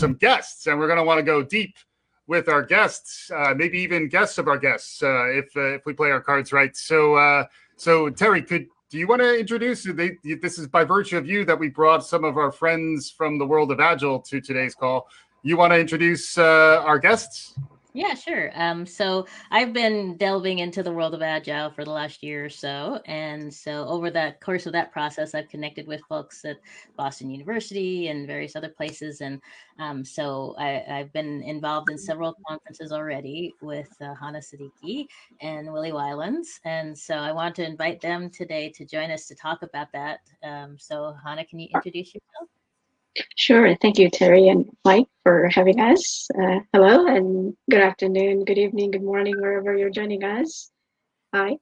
some guests, and we're going to want to go deep with our guests, uh, maybe even guests of our guests, uh, if uh, if we play our cards right. So, uh, so Terri, could do you want to introduce? They, this is by virtue of you that we brought some of our friends from the world of Agile to today's call. You want to introduce uh, our guests? Yeah, sure. Um, so I've been delving into the world of agile for the last year or so, and so over the course of that process, I've connected with folks at Boston University and various other places, and um, so I, have been involved in several conferences already with uh, Hannah Siddiqui and Willie Wijnands, and so I want to invite them today to join us to talk about that. Um, so Hannah, can you introduce yourself? Sure. Thank you, Terri and Mike, for having us. Uh, hello, and good afternoon, good evening, good morning, wherever you're joining us. Hi.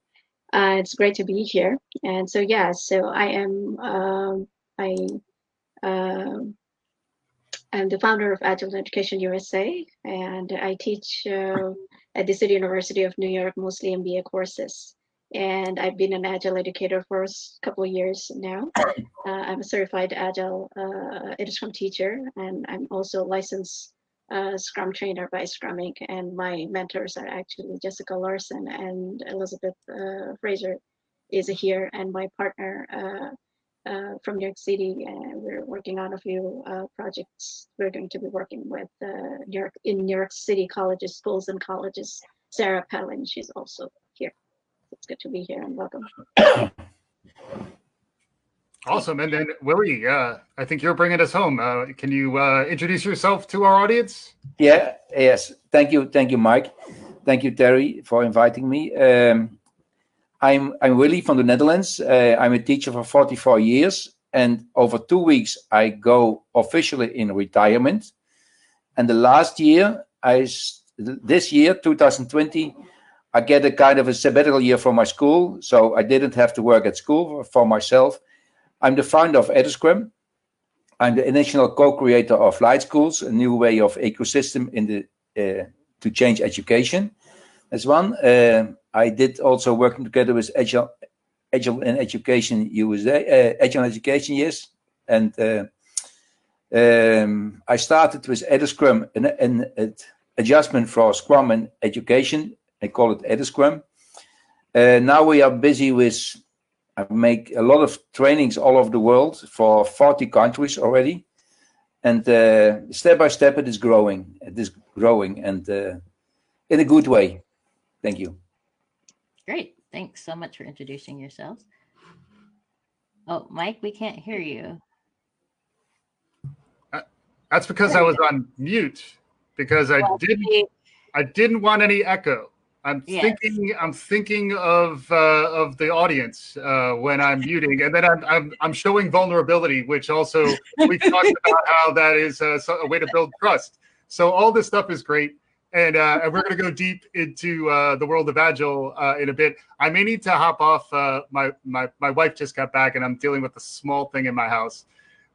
Uh, it's great to be here. And so, yeah, so I am um, I um, I'm the founder of Agile Education USA, and I teach uh, at the City University of New York, mostly MBA courses and I've been an Agile educator for a couple of years now. Uh, I'm a certified Agile uh, EduScrum teacher, and I'm also a licensed uh, Scrum trainer by Scrum Inc. And my mentors are actually Jessica Larson and Elizabeth uh, Fraser is here, and my partner uh, uh, from New York City. And we're working on a few projects. We're going to be working with New York in New York City colleges, schools, and colleges. Sarah Palin, she's also. It's good to be here and welcome. Awesome. And then Willie, uh, I think you're bringing us home. Uh, can you uh, introduce yourself to our audience? Yeah. Yes. Thank you. Thank you, Mike. Thank you, Terri, for inviting me. Um, I'm I'm Willie from the Netherlands. Uh, I'm a teacher for 44 years, and over two weeks I go officially in retirement. And the last year, I this year, 2020, I get a kind of a sabbatical year from my school, so I didn't have to work at school for myself. I'm the founder of EduScrum. I'm the initial co-creator of Light Schools, a new way of ecosystem in the uh, to change education. That's one. Uh, I did also working together with Agile, Agile in Education USA, uh, Agile Education, yes, and uh, um, I started with EduScrum, an, an, an adjustment for Scrum and education I call it EduScrum. Uh, now we are busy with, I make a lot of trainings all over the world for 40 countries already. And uh, step by step, it is growing. It is growing and uh, in a good way. Thank you. Great. Thanks so much for introducing yourselves. Oh, Mike, we can't hear you. Uh, that's because I was on mute because I well, didn't I didn't want any echo. I'm yes. thinking. I'm thinking of uh, of the audience uh, when I'm muting, and then I'm, I'm I'm showing vulnerability, which also we've talked about how that is a, a, way to build trust. So all this stuff is great, and uh, and we're going to go deep into uh, the world of agile uh, in a bit. I may need to hop off. Uh, my my my wife just got back, and I'm dealing with a small thing in my house,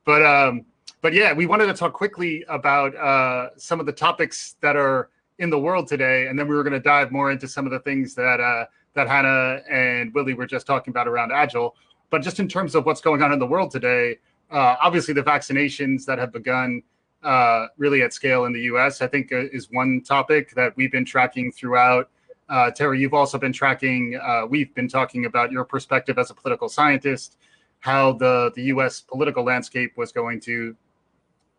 but um, but yeah, we wanted to talk quickly about some of the topics that are in the world today, and then we were going to dive more into some of the things that uh, that Hannah and Willie were just talking about around Agile. But just in terms of what's going on in the world today, uh, obviously the vaccinations that have begun uh, really at scale in the U.S. I think uh, is one topic that we've been tracking throughout. Uh, Terry, you've also been tracking. Uh, we've been talking about your perspective as a political scientist, how the the U.S. political landscape was going to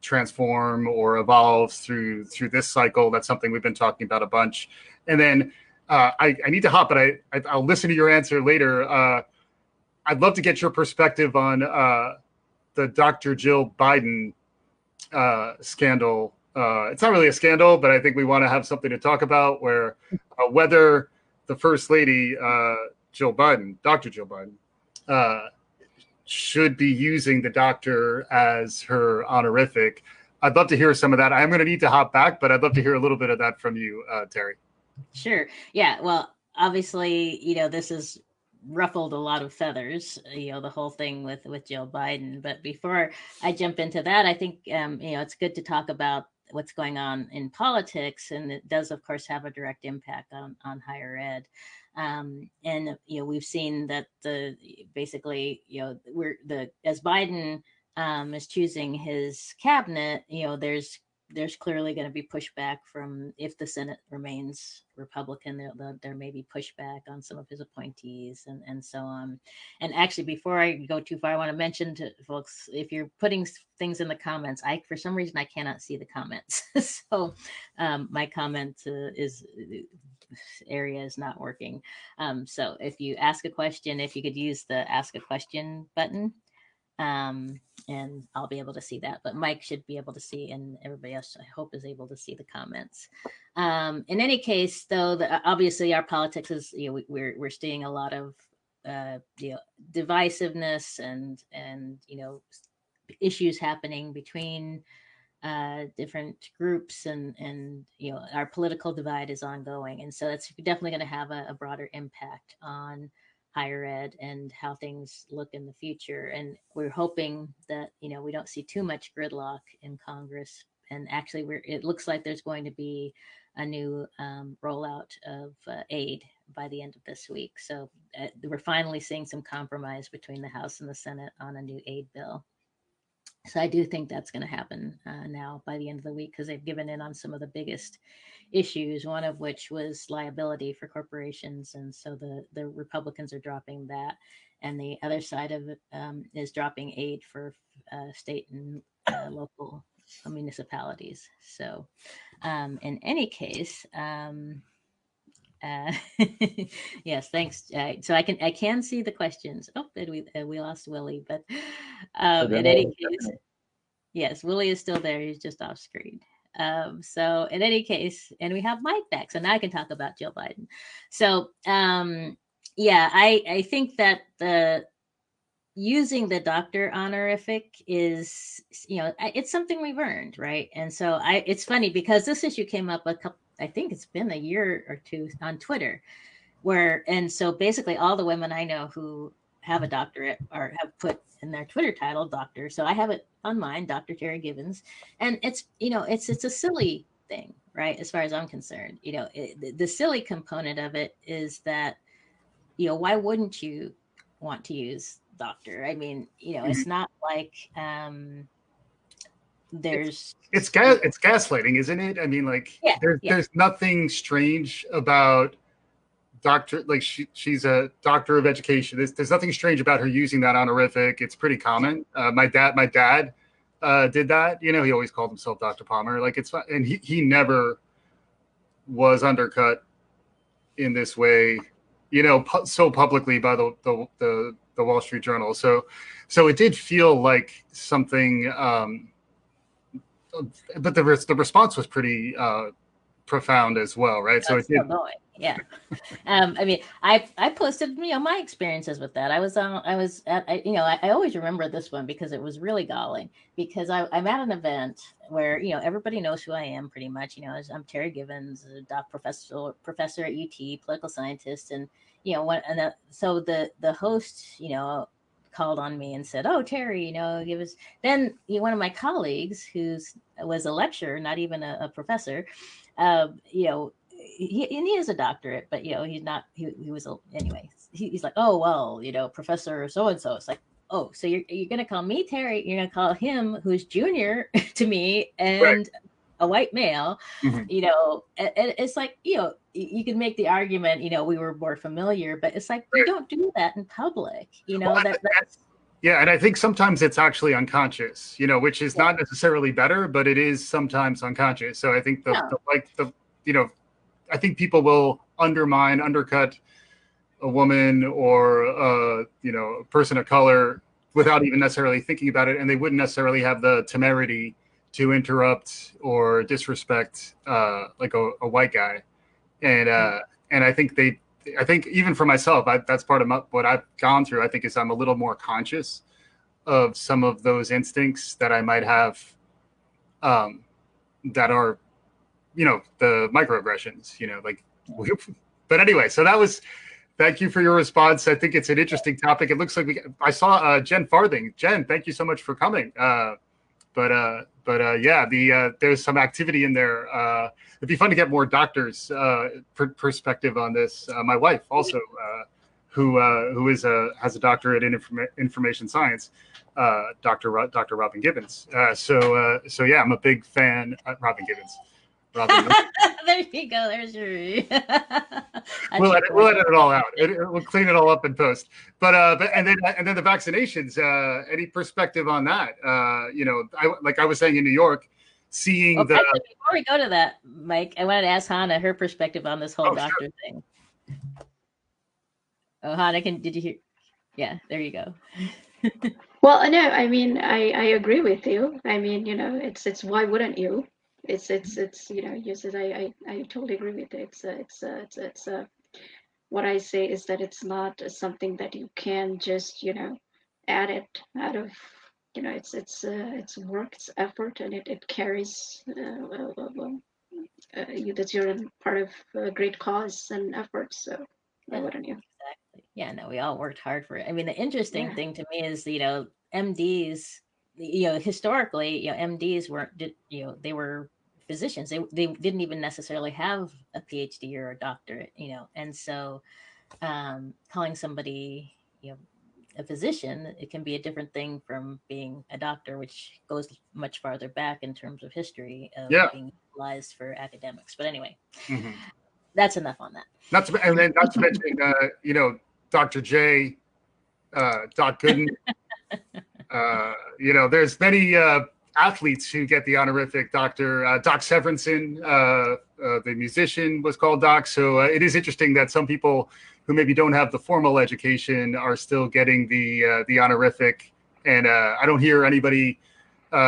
transform or evolve through through this cycle. That's something we've been talking about a bunch. And then uh, I, I need to hop, but I, I will listen to your answer later. Uh, I'd love to get your perspective on uh, the Dr. Jill Biden uh, scandal. Uh, it's not really a scandal, but I think we want to have something to talk about. Where uh, whether the First Lady Jill Biden, Dr. Jill Biden, should be using the doctor as her honorific. I'd love to hear some of that. I'm going to need to hop back, but I'd love to hear a little bit of that from you, uh, Terri. Sure. Yeah. Well, obviously, you know, this has ruffled a lot of feathers, you know, the whole thing with with Joe Biden. But before I jump into that, I think um, you know it's good to talk about what's going on in politics, and it does, of course, have a direct impact on on higher ed. Um, and you know we've seen that the basically you know we're the as Biden um, is choosing his cabinet, you know there's there's clearly going to be pushback from if the Senate remains Republican, there, there may be pushback on some of his appointees and, and so on. And actually, before I go too far, I want to mention to folks if you're putting things in the comments, I for some reason I cannot see the comments, so um, my comment uh, is area is not working. Um, so if you ask a question, if you could use the ask a question button, um, and I'll be able to see that. But Mike should be able to see, and everybody else, I hope, is able to see the comments. Um, in any case, though, the, obviously our politics is, you know, we, are we're seeing a lot of, uh, you know, divisiveness and and you know, issues happening between uh, different groups and and you know our political divide is ongoing and so it's definitely going to have a, a, broader impact on higher ed and how things look in the future and we're hoping that you know we don't see too much gridlock in congress and actually we're it looks like there's going to be a new um, rollout of uh, aid by the end of this week. So uh, we're finally seeing some compromise between the house and the senate on a new aid bill so I do think that's going to happen uh, now by the end of the week because they've given in on some of the biggest issues. One of which was liability for corporations, and so the the Republicans are dropping that, and the other side of it um, is dropping aid for uh, state and uh, local municipalities. So, um, in any case. Um, uh, yes, thanks. Uh, so I can I can see the questions. Oh, did we uh, we lost Willie, but um, in any case, yes, Willie is still there. He's just off screen. Um, so in any case, and we have Mike back, so now I can talk about Jill Biden. So um, yeah, I I think that the using the doctor honorific is you know it's something we've earned right and so i it's funny because this issue came up a couple I think it's been a year or two on Twitter, where and so basically all the women I know who have a doctorate or have put in their Twitter title doctor. So I have it on mine, Dr. Terri Givens, and it's you know it's it's a silly thing, right? As far as I'm concerned, you know it, the, silly component of it is that you know why wouldn't you want to use doctor? I mean, you know, mm-hmm. it's not like um there's it's, it's gas it's gaslighting isn't it? I mean like yeah, there's yeah. there's nothing strange about doctor like she, she's a doctor of education. There's, there's nothing strange about her using that honorific. It's pretty common. Uh, my dad my dad uh, did that. You know he always called himself dr palmer. Like it's and he, he never was undercut in this way you know pu- so publicly by the, the the the wall street journal. So so it did feel like something um but the the response was pretty uh, profound as well, right? That's so it did. Going. Yeah, um, I mean, I I posted you know my experiences with that. I was on, I was at, I, you know, I, I, always remember this one because it was really galling. Because I, I'm at an event where you know everybody knows who I am pretty much. You know, I'm Terri Givens, a doc professor professor at UT, political scientist, and you know, what, and the, so the the host, you know, called on me and said, "Oh, Terri, you know, give us." Then you know, one of my colleagues, who's was a lecturer, not even a, a professor, uh, you know, he, and he is a doctorate, but you know, he's not. He, he was a, anyway. He, he's like, "Oh, well, you know, Professor so and so." It's like, "Oh, so you're you're gonna call me Terri? You're gonna call him, who's junior to me, and." Right a white male, mm-hmm. you know, and, and, it's like, you know, you can make the argument, you know, we were more familiar, but it's like, we don't do that in public, you know, well, that, that's, yeah, and I think sometimes it's actually unconscious, you know, which is yeah. not necessarily better, but it is sometimes unconscious. So I think the, yeah. the, like the you know, I think people will undermine, undercut a woman or a, you know, a person of color without even necessarily thinking about it, and they wouldn't necessarily have the temerity to interrupt or disrespect uh, like a, a, white guy, and uh, and I think they, I think even for myself, I, that's part of my, what I've gone through. I think is I'm a little more conscious of some of those instincts that I might have, um, that are, you know, the microaggressions. You know, like, but anyway, so that was. Thank you for your response. I think it's an interesting topic. It looks like we. I saw uh, Jen Farthing. Jen, thank you so much for coming. Uh, but uh, but uh, yeah, the uh, there's some activity in there. Uh, it'd be fun to get more doctors' uh, per- perspective on this. Uh, my wife also, uh, who uh, who is a has a doctorate in informa- information science, uh, Dr. Ro- Dr. Robin Gibbons. Uh, so uh, so yeah, I'm a big fan. Uh, Robin Gibbons. Robin, there you go. There's your. we'll, edit, we'll edit it all out. It, it- we'll clean it all up in post. But uh, but and then and then the vaccinations. Uh, any perspective on that? Uh, you know, I like I was saying in New York, seeing Well, the actually, before we go to that, Mike, I wanted to ask Hannah her perspective on this whole Oh, sure. doctor thing. Oh, Hannah, can did you hear? Yeah, there you go. Well, no, I mean, I, I agree with you. I mean, you know, it's it's why wouldn't you? It's it's it's you know, you said I I, I totally agree with it. It's uh, it's uh, it's it's uh, what I say is that it's not something that you can just you know add it out of you know it's it's uh, it's work, it's effort, and it it carries uh, uh, uh, well, uh, you that you're part of a great cause and effort. So why Yeah. wouldn't you? Exactly. Yeah, no, we all worked hard for it. I mean, the interesting Yeah. thing to me is, you know, MDs, you know, historically, you know, MDs weren't, you know, they were physicians. They they didn't even necessarily have a PhD or a doctorate, you know, and so um, calling somebody, you know, a physician, it can be a different thing from being a doctor, which goes much farther back in terms of history of Yeah. being utilized for academics. But anyway, Mhm. that's enough on that. not to and then not to mention uh, you know Dr. J, uh, Doc Gooden. uh, you know, there's many uh, athletes who get the honorific Doctor. Uh, Doc Severinsen, uh, uh, the musician, was called Doc. So uh, it is interesting that some people who maybe don't have the formal education are still getting the uh, the honorific. And I don't hear anybody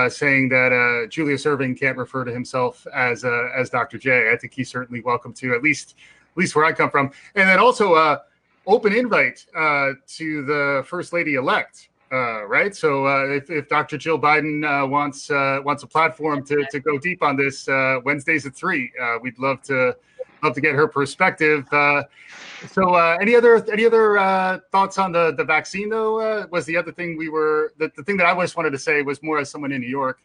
saying that Julius Erving can't refer to himself as as Dr. J. I think he's certainly welcome to at least at least where I come from. And then also open invite to the First Lady elect. Uh, right. So uh, if, if Dr. Jill Biden uh, wants uh, wants a platform to, to go deep on this, uh, Wednesdays at three, uh, we'd love to love to get her perspective. So any other any other thoughts on the the vaccine though? Was the other thing we were the, the thing that I always wanted to say was more as someone in New York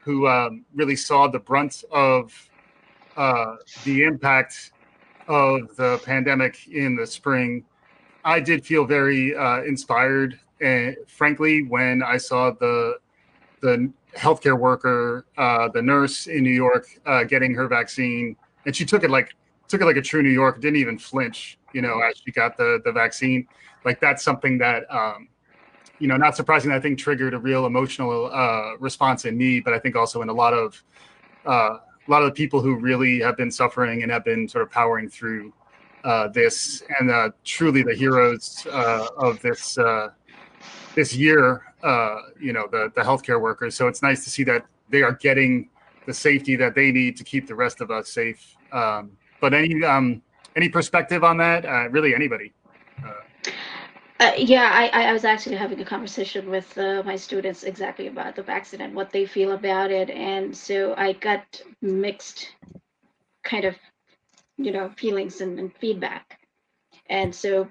who um, really saw the brunt of the impact of the pandemic in the spring. I did feel very inspired, and frankly, when I saw the the healthcare worker, uh, the nurse in New York, uh, getting her vaccine, and she took it like took it like a true New York, didn't even flinch, you know, as she got the the vaccine. Like that's something that, um, you know, not surprising. I think triggered a real emotional uh, response in me, but I think also in a lot of uh, a lot of the people who really have been suffering and have been sort of powering through uh, this, and uh, truly the heroes uh, of this uh, this year. Uh, you know, the the healthcare workers. So it's nice to see that they are getting the safety that they need to keep the rest of us safe. Um, but any um, any perspective on that? Uh, really, anybody? Uh, yeah, I, I was actually having a conversation with uh, my students exactly about the vaccine and what they feel about it, and so I got mixed kind of, you know, feelings and, and feedback. And so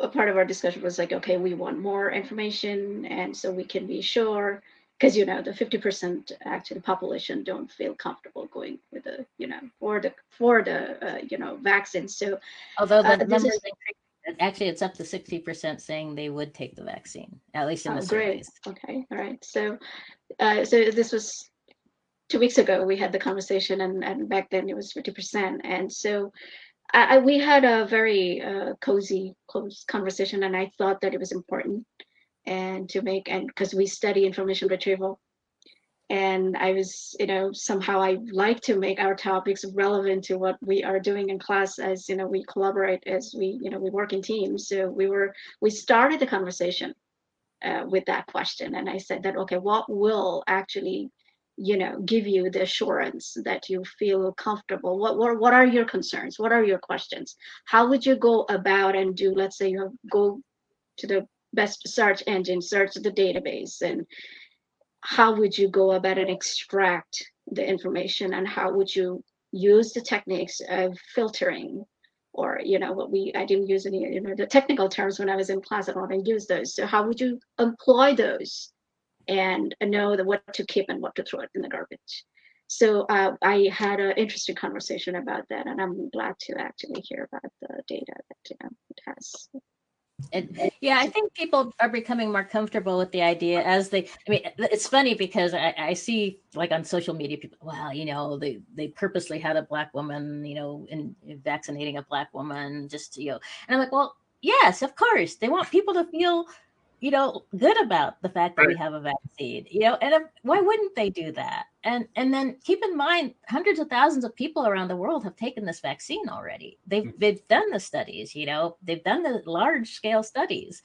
a part of our discussion was like, okay, we want more information, and so we can be sure, because you know, the fifty percent actually population don't feel comfortable going with the, you know, for the for the uh, you know vaccine. So Although the Uh, numbers is- actually, it's up to sixty percent saying they would take the vaccine, at least in Oh, the great. surveys. Okay, all right. So, uh, so this was two weeks ago. We had the conversation, and, and back then it was fifty percent. And so, I, I we had a very uh, cozy, close conversation, and I thought that it was important and to make and because we study information retrieval, and I was, you know, somehow I like to make our topics relevant to what we are doing in class as you know we collaborate as we you know we work in teams. So we were we started the conversation uh, with that question and i said that okay what will actually you know give you the assurance that you feel comfortable. What, what what are your concerns? What are your questions? How would you go about and do let's say you have, go to the best search engine search the database and how would you go about and extract the information? And how would you use the techniques of filtering? Or you know what we i didn't use any you know the technical terms when i was in class i don't even use those. So how would you employ those and know the what to keep and what to throw it in the garbage so uh, i had an interesting conversation about that and i'm glad to actually hear about the data that it has yeah, I think people are becoming more comfortable with the idea as they. I mean, it's funny because I, I see like on social media, people, well, you know, they they purposely had a black woman, you know, in, in vaccinating a black woman, just you know, and I'm like, well, yes, of course, they want people to feel you know good about the fact that we have a vaccine you know and why wouldn't they do that? And and then keep in mind hundreds of thousands of people around the world have taken this vaccine already. They've mm. they've done the studies you know they've done the large scale studies.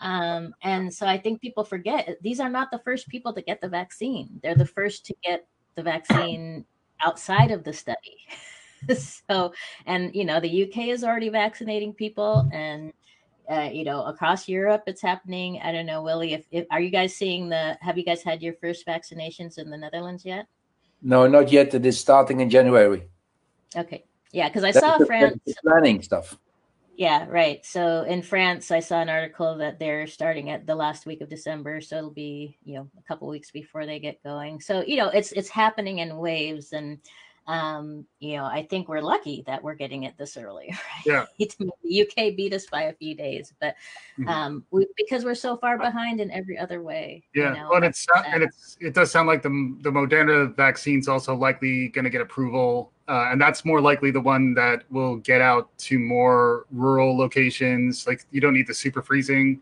Um, and so i think people forget these are not the first people to get the vaccine. They're the first to get the vaccine outside of the study. So and you know the uk is already vaccinating people and uh, you know, across Europe, it's happening. I don't know, Willie. If, if, are you guys seeing the? Have you guys had your first vaccinations in the Netherlands yet? No, not yet. It is starting in January. Okay, yeah, because I that's saw France planning stuff. Yeah, right. So in France, I saw an article that they're starting at the last week of December, so it'll be you know a couple weeks before they get going. So you know, it's it's happening in waves, and um, you know, I think we're lucky that we're getting it this early. Right? Yeah. the UK beat us by a few days, but mm-hmm. um, we, because we're so far behind in every other way. Yeah, you know, well, and it's uh, and it's it does sound like the the Moderna vaccine's also likely going to get approval, uh, and that's more likely the one that will get out to more rural locations. Like you don't need the super freezing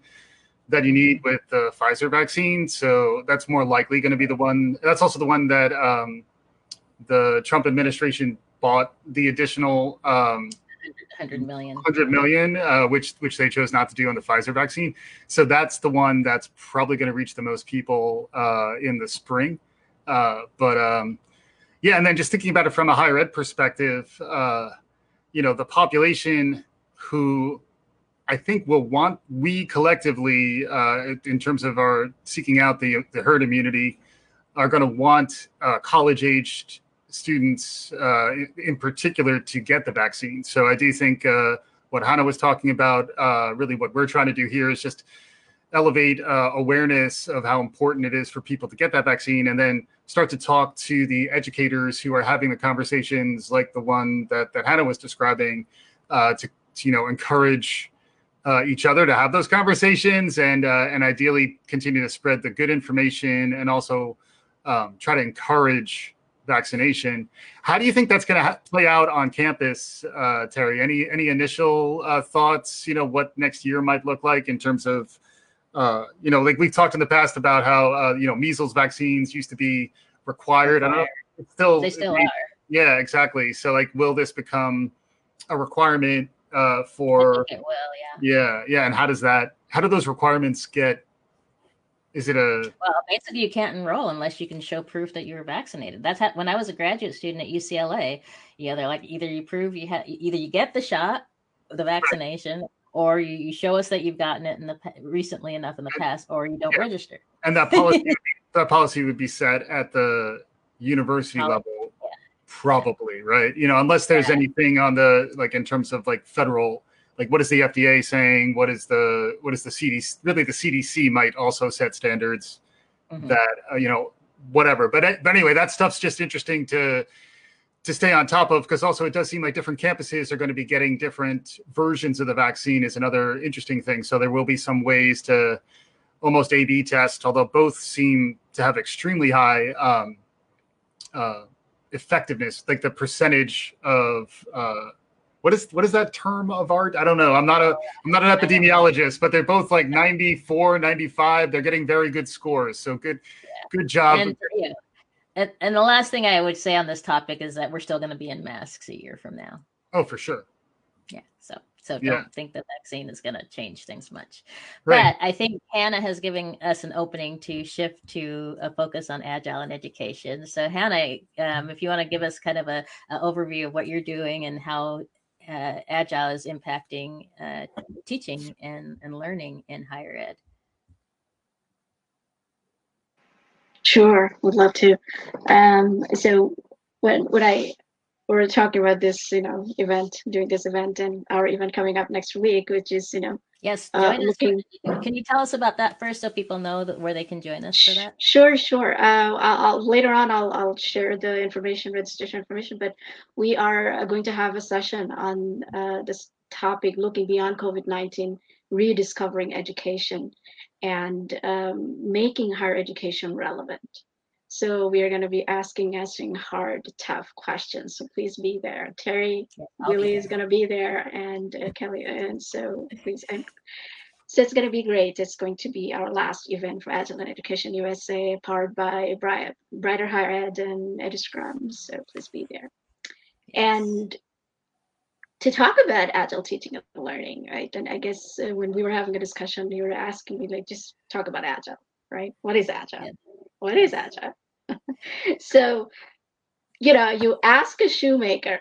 that you need with the Pfizer vaccine, so that's more likely going to be the one. That's also the one that. Um, the Trump administration bought the additional um, 100 million. 100 million uh, which which they chose not to do on the pfizer vaccine. So that's the one that's probably going to reach the most people uh, in the spring. Uh, but um, yeah and then just thinking about it from a higher ed perspective uh, you know the population who i think will want we collectively uh, in terms of our seeking out the, the herd immunity are going to want uh, college aged students uh, in particular to get the vaccine. So I do think uh, what Hannah was talking about, uh, really what we're trying to do here is just elevate uh, awareness of how important it is for people to get that vaccine and then start to talk to the educators who are having the conversations like the one that, that Hannah was describing uh, to, to, you know, encourage uh, each other to have those conversations and, and ideally continue to spread the good information and also um, try to encourage vaccination. How do you think that's going to ha- play out on campus, uh, Terri? Any any initial uh, thoughts? You know what next year might look like in terms of, uh, you know, like we've talked in the past about how uh, you know measles vaccines used to be required. I it's still they still are. Yeah, exactly. So like, will this become a requirement uh, for? it will. Yeah. Yeah, yeah. And how does that? How do those requirements get is it a well? Basically, you can't enroll unless you can show proof that you were vaccinated. That's how, when I was a graduate student at UCLA. You know, they're like either you prove you have either you get the shot, the vaccination, right. or you, you, show us that you've gotten it in the recently enough in the past, or you don't yeah. register. And that policy, that policy would be set at the university level, yeah. probably, right? You know, unless there's yeah. anything on the like in terms of like federal like what is the FDA saying? What is the what is the CDC? Really, the CDC might also set standards mm-hmm. that uh, you know whatever. But but anyway, that stuff's just interesting to to stay on top of because also it does seem like different campuses are going to be getting different versions of the vaccine is another interesting thing. So there will be some ways to almost A/B test, although both seem to have extremely high um, uh, effectiveness, like the percentage of uh, what is what is that term of art? I don't know. I'm not a I'm not an epidemiologist, but they're both like 94, 95. They're getting very good scores. So good good job. And, yeah. and, and the last thing I would say on this topic is that we're still going to be in masks a year from now. Oh, for sure. Yeah. So so don't think the vaccine is going to change things much. Right. But I think Hannah has given us an opening to shift to a focus on agile and education. So Hannah, um, if you want to give us kind of a, a overview of what you're doing and how uh, agile is impacting uh, teaching and, and learning in higher ed. Sure, would love to. Um, so what what I we're talking about this, you know, event, doing this event, and our event coming up next week, which is, you know, Yes, uh, join us. looking. Can you tell us about that first so people know that where they can join us for that? Sure, sure. Uh, I'll, I'll later on. I'll I'll share the information, registration information. But we are uh, going to have a session on uh, this topic, looking beyond COVID nineteen, rediscovering education, and um, making higher education relevant. So we are going to be asking asking hard, tough questions. So please be there. Terri I'll Willie is going to be there, and uh, Kelly, and so please. And so it's going to be great. It's going to be our last event for Agile and Education USA, powered by Bri- Brighter Higher Ed and EduScrum. So please be there. And to talk about Agile teaching and learning, right? And I guess uh, when we were having a discussion, you were asking me like, just talk about Agile, right? What is Agile? Yeah. What is Agile? So, you know, you ask a shoemaker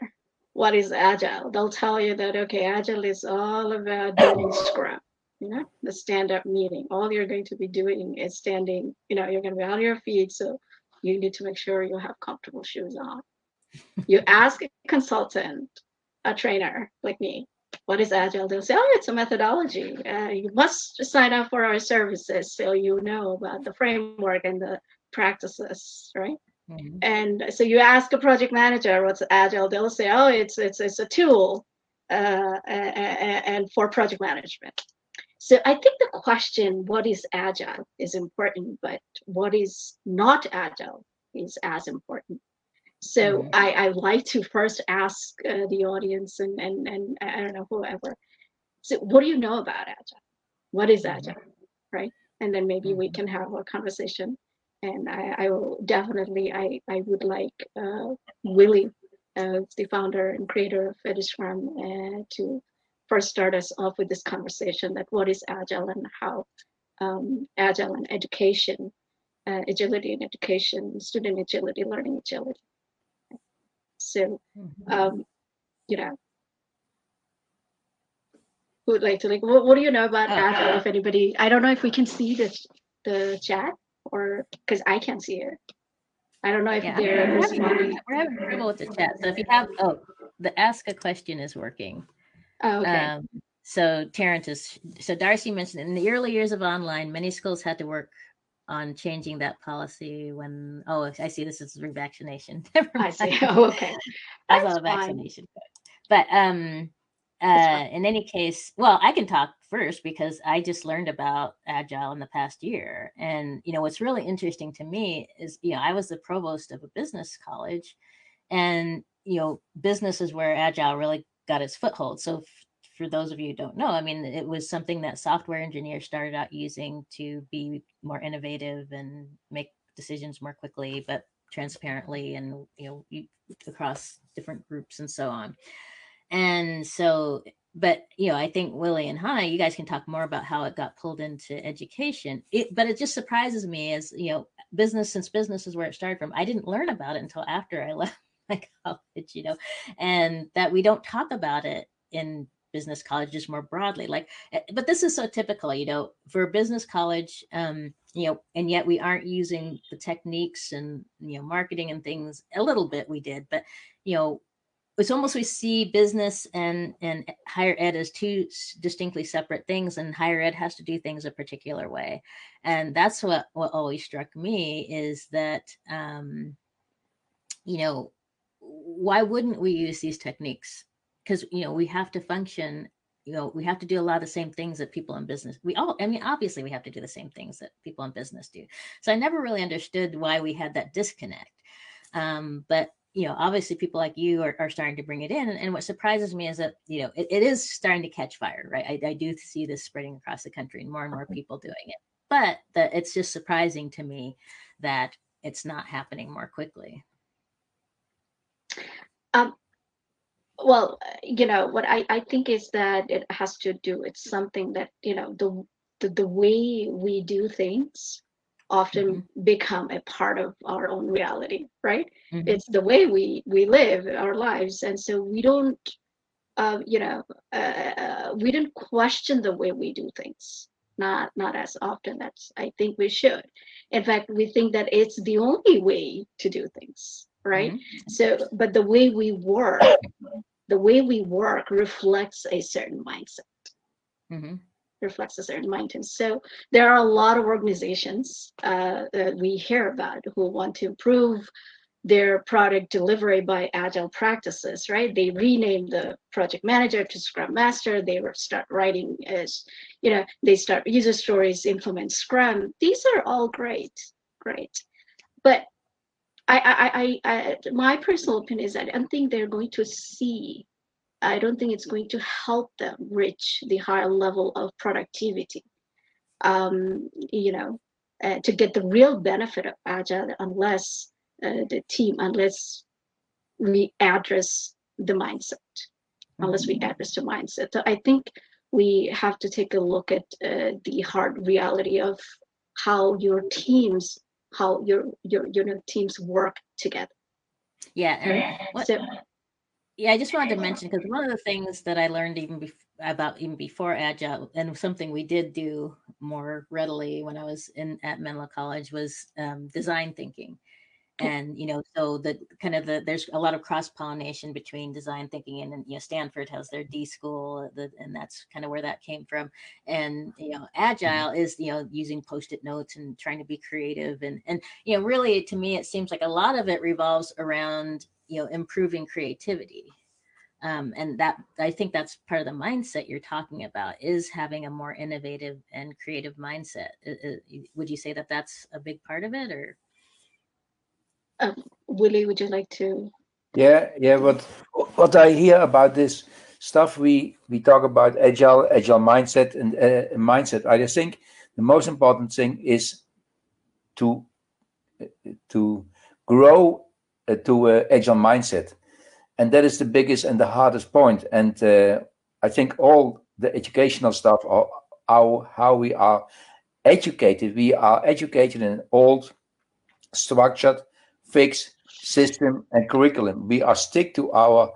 what is agile they'll tell you that okay agile is all about doing scrum you know the stand-up meeting. All you're going to be doing is standing you know you're going to be on your feet so you need to make sure you have comfortable shoes on. You ask a consultant a trainer like me what is agile? They'll say oh it's a methodology. Uh, you must sign up for our services so you know about the framework and the practices right Mhm. and so you ask a project manager what's agile they'll say oh it's it's it's a tool uh, and for project management so i think the question what is agile is important but what is not agile is as important so Mhm. I, I like to first ask uh, the audience and, and and i don't know whoever so what do you know about agile what is Mhm. agile right and then maybe we Mhm. can have a conversation and I, I will definitely I, I would like uh, Willie, uh, the founder and creator of EduScrum, uh, to first start us off with this conversation that what is agile and how um, agile and education, uh, agility in education, student agility, learning agility. So Mhm. um, you know, who would like to like what, what do you know about Oh. agile? If anybody, I don't know if we can see the the chat or because I can't see it. I don't know if Yeah, they're we're having, responding. we're having trouble with the chat. So if you have, oh, the ask a question is working. Oh, okay. Um, so Terrence is, so Darcy mentioned in the early years of online, many schools had to work on changing that policy when, oh, I see this is revaccination. Never I see. Oh, okay. That's a fine. vaccination. But um, uh, in any case, well, I can talk first because I just learned about agile in the past year. And you know, what's really interesting to me is, you know, I was the provost of a business college, and you know, business is where agile really got its foothold. So. f- for those of you who don't know, I mean, it was something that software engineers started out using to be more innovative and make decisions more quickly, but transparently and you know across different groups and so on and so but you know i think willie and hannah you guys can talk more about how it got pulled into education. It, but it just surprises me as you know business since business is where it started from. I didn't learn about it until after i left my college you know and that we don't talk about it in business colleges more broadly like eh, but this is so typical you know for business college um you know and yet we aren't using the techniques and you know marketing and things. A little bit we did but you know it's almost we see business and and higher ed as two distinctly separate things and higher ed has to do things a particular way. And that's what what always struck me is that um you know why wouldn't we use these techniques? Because you know we have to function you know we have to do a lot of the same things that people in business we all i mean obviously we have to do the same things that people in business do. So i never really understood why we had that disconnect. Um, but you know obviously people like you are, are starting to bring it in and, and what surprises me is that you know it, it is starting to catch fire right? I, I do see this spreading across the country and more and more people doing it but that it's just surprising to me that it's not happening more quickly. Um, well, you know what I, I think is that it has to do with something that you know the the, the way we do things often become a part of our own reality, right? Mhm. It's the way we we live our lives, and so we don't, uh, you know, uh, we don't question the way we do things. Not not as often as I think we should. In fact, we think that it's the only way to do things, right? Mm-hmm. So, but the way we work, the way we work reflects a certain mindset. Reflects a certain mindset. So there are a lot of organizations uh, that we hear about who want to improve their product delivery by agile practices, right? They rename the project manager to Scrum Master. They start writing as, you know, they start user stories, implement Scrum. These are all great, great. But I, I, I, I, my personal opinion is that I don't think they're going to see. I don't think it's going to help them reach the higher level of productivity. Um, you know, uh, to get the real benefit of agile, unless uh, the team unless we address the mindset unless we mm-hmm. address the mindset so i think we have to take a look at uh, the hard reality of how your teams how your your your teams work together yeah and what, so, yeah i just wanted to mention because one of the things that i learned even before about even before agile and something we did do more readily when i was in at menlo college was um, design thinking. And you know so the kind of the there's a lot of cross pollination between design thinking and, and you know stanford has their d school the, and that's kind of where that came from. And you know mm-hmm. agile is you know using post-it notes and trying to be creative and and you know really to me it seems like a lot of it revolves around you know improving creativity um, and that i think that's part of the mindset you're talking about is having a more innovative and creative mindset would you say that that's a big part of it or um, Willie, would you like to? Yeah, yeah. What what I hear about this stuff, we we talk about agile, agile mindset, and uh, mindset. I just think the most important thing is to to grow uh, to uh, agile mindset, and that is the biggest and the hardest point. And uh, I think all the educational stuff, or how how we are educated, we are educated in old, structured, fixed system and curriculum. We are stick to our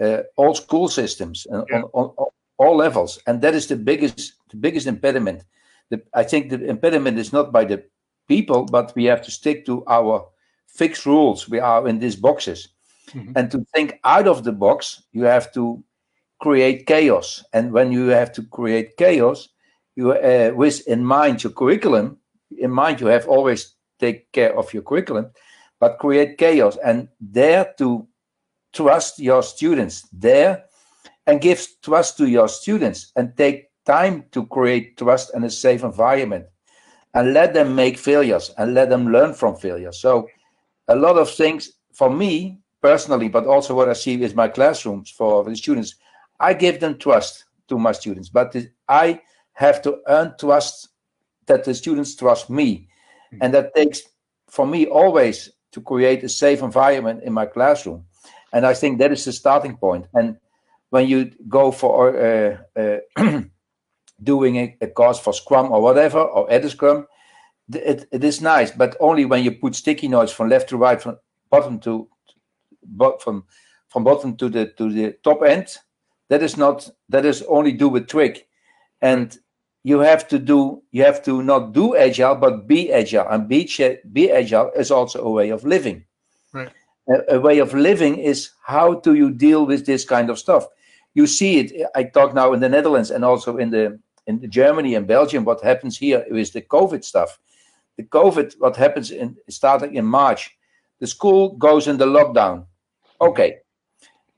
uh, old school systems yeah. on, on, on, all levels, and that is the biggest the biggest impediment. The, I think the impediment is not by the people, but we have to stick to our fixed rules. We are in these boxes, mm-hmm. and to think out of the box, you have to create chaos. And when you have to create chaos, you uh, with in mind your curriculum. In mind, you have always take care of your curriculum but create chaos and dare to trust your students there and give trust to your students and take time to create trust and a safe environment and let them make failures and let them learn from failures so a lot of things for me personally but also what i see with my classrooms for the students i give them trust to my students but i have to earn trust that the students trust me hmm. and that takes for me always to create a safe environment in my classroom. And I think that is the starting point. And when you go for uh, uh, doing a, a, course for Scrum or whatever, or EduScrum, it, it is nice, but only when you put sticky notes from left to right, from bottom to from from bottom to the to the top end. That is not that is only do with trick, and you have to do you have to not do agile but be agile. And be be agile is also a way of living. Right. A, a, way of living is how do you deal with this kind of stuff. You see it i talk now in the netherlands and also in the in germany and belgium what happens here with the covid stuff the covid what happens in starting in march the school goes in the lockdown okay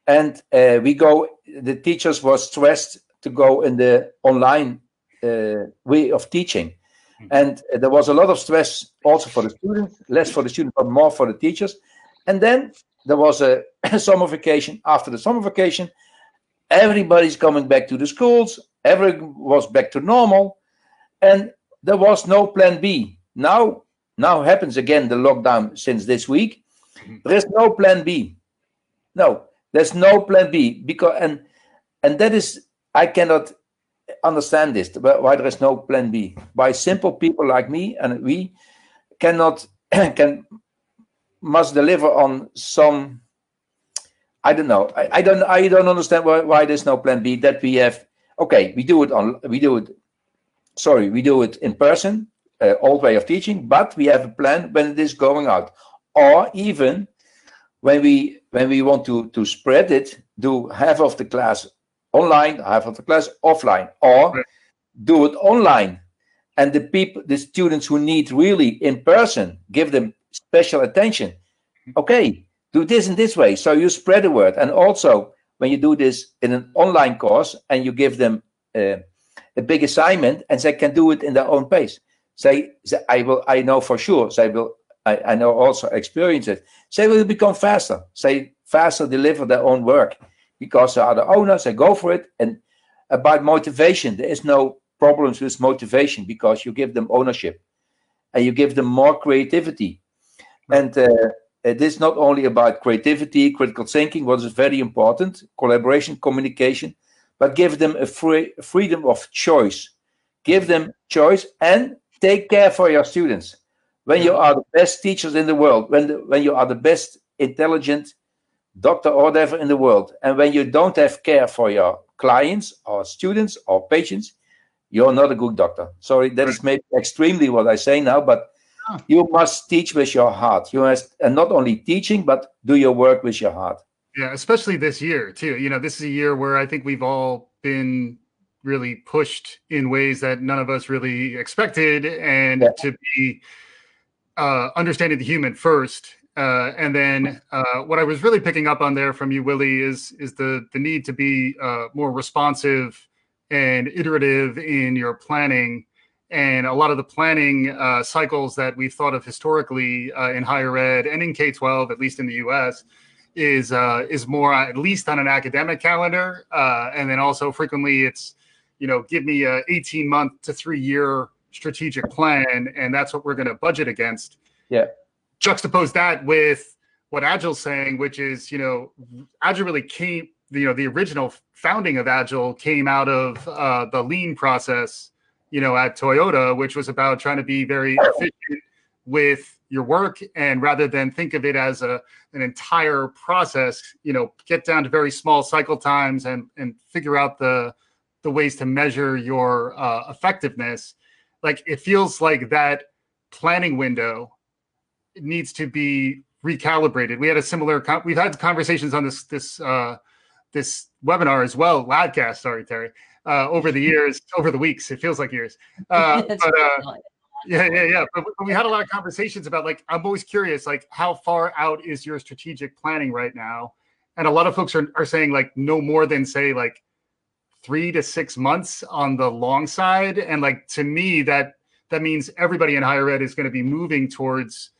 and uh, we go the teachers were stressed to go in the online uh, way of teaching. Hmm. And there was a lot of stress also for the students, less for the students, but more for the teachers. And then there was a summer vacation. After the summer vacation, everybody's coming back to the schools. Everything was back to normal, and there was no plan B. Now, now happens again the lockdown since this week. Hmm. There is no plan B. No, there's no plan B because and and that is I cannot understand this why there is no plan b why simple people like me and we cannot can must deliver on some i don't know i, I don't i don't understand why, why there's no plan b that we have okay we do it on we do it sorry we do it in person uh, old way of teaching but we have a plan when it is going out or even when we when we want to to spread it, do half of the class online, half of the class offline, or Right. do it online. And the people, the students who need really in person, give them special attention. Okay, do this in this way. So you spread the word. And also, when you do this in an online course and you give them uh, a big assignment and they can do it in their own pace. Say, say I will, I know for sure, they will, I, I know also experience it. They will become faster. They faster deliver their own work because they are the owners, they go for it. And about motivation, there is no problems with motivation because you give them ownership and you give them more creativity. And uh, it is not only about creativity, critical thinking, what is very important, collaboration, communication, but give them a free freedom of choice. Give them choice and take care for your students. When you are the best teachers in the world, when the, when you are the best intelligent doctor or whatever in the world, and when you don't have care for your clients or students or patients, you're not a good doctor. Sorry, that is maybe extremely what I say now, but Oh. you must teach with your heart. You must, and not only teaching, but do your work with your heart. Yeah, especially this year too. You know, this is a year where I think we've all been really pushed in ways that none of us really expected, and Yeah. to be uh, understanding the human first. Uh, and then uh, what I was really picking up on there from you, Willie, is is the the need to be uh, more responsive and iterative in your planning. And a lot of the planning uh, cycles that we've thought of historically uh, in higher ed and in K twelve, at least in the U.S., is uh, is more at least on an academic calendar, uh, and then also frequently it's you know give me a 18 month to three year strategic plan, and that's what we're going to budget against. Yeah. Juxtapose that with what Agile's saying, which is you know Agile really came you know the original founding of Agile came out of uh, the lean process you know at Toyota, which was about trying to be very efficient with your work and rather than think of it as a an entire process you know get down to very small cycle times and and figure out the the ways to measure your uh, effectiveness like it feels like that planning window needs to be recalibrated we had a similar con- we've had conversations on this this uh this webinar as well ladcast sorry Terri uh over the years over the weeks it feels like years uh but uh yeah, yeah, yeah. But, but we had a lot of conversations about like I'm always curious, like how far out is your strategic planning right now? And a lot of folks are, are saying like no more than say like three to six months on the long side. And like to me, that that means everybody in higher ed is going to be moving towards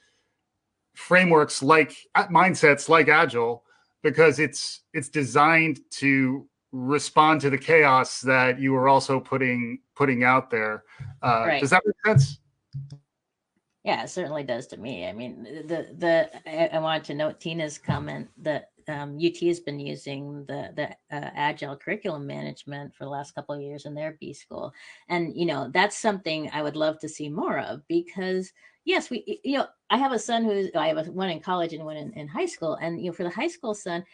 frameworks like uh, mindsets like Agile because it's it's designed to respond to the chaos that you are also putting putting out there. Uh, Right. Does that make sense? Yeah, it certainly does to me. I mean, the the I, I wanted to note Tina's comment that um, UT has been using the the uh, agile curriculum management for the last couple of years in their B school, and you know that's something I would love to see more of because yes, we you know I have a son who's I have a, one in college and one in, in high school, and you know for the high school son.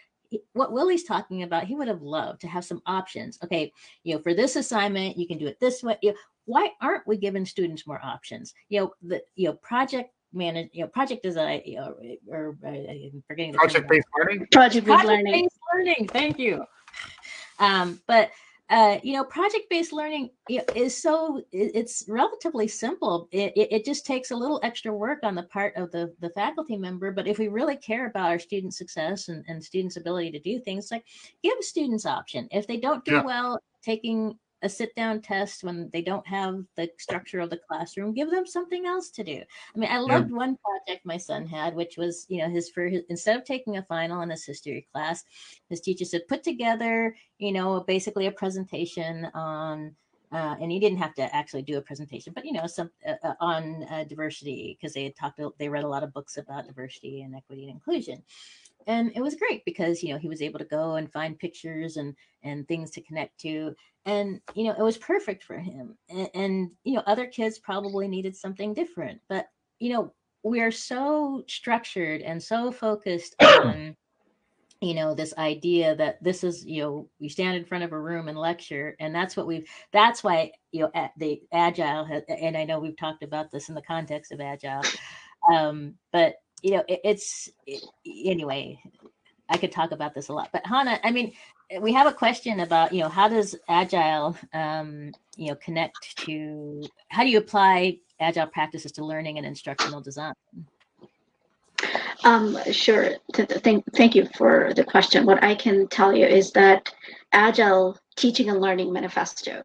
What Willie's talking about, he would have loved to have some options. Okay, you know, for this assignment, you can do it this way. You know, why aren't we giving students more options? You know, the you know project manage, you know, project design, you know, or uh, I'm forgetting the project based learning. Project-based learning. based learning. Thank you. Um, but uh, you know, project based learning is so it's relatively simple. It, it, it just takes a little extra work on the part of the the faculty member. But if we really care about our student success and, and students' ability to do things, like give students option. If they don't do Yeah. well taking a sit down test when they don't have the structure of the classroom, give them something else to do. I mean, I loved one project my son had, which was, you know, his for his, instead of taking a final in his history class, his teacher said, put together, you know, basically a presentation on, uh, and he didn't have to actually do a presentation, but you know, some uh, uh, on uh, diversity because they had talked, they read a lot of books about diversity and equity and inclusion, and it was great because you know he was able to go and find pictures and and things to connect to, and you know it was perfect for him, and, and you know other kids probably needed something different, but you know we are so structured and so focused on you know this idea that this is you know we stand in front of a room and lecture and that's what we've that's why you know the agile has, and i know we've talked about this in the context of agile um but you know, it, it's it, anyway. I could talk about this a lot, but Hannah, I mean, we have a question about you know how does agile um, you know connect to how do you apply agile practices to learning and instructional design? Um, sure. Thank, thank you for the question. What I can tell you is that Agile Teaching and Learning Manifesto.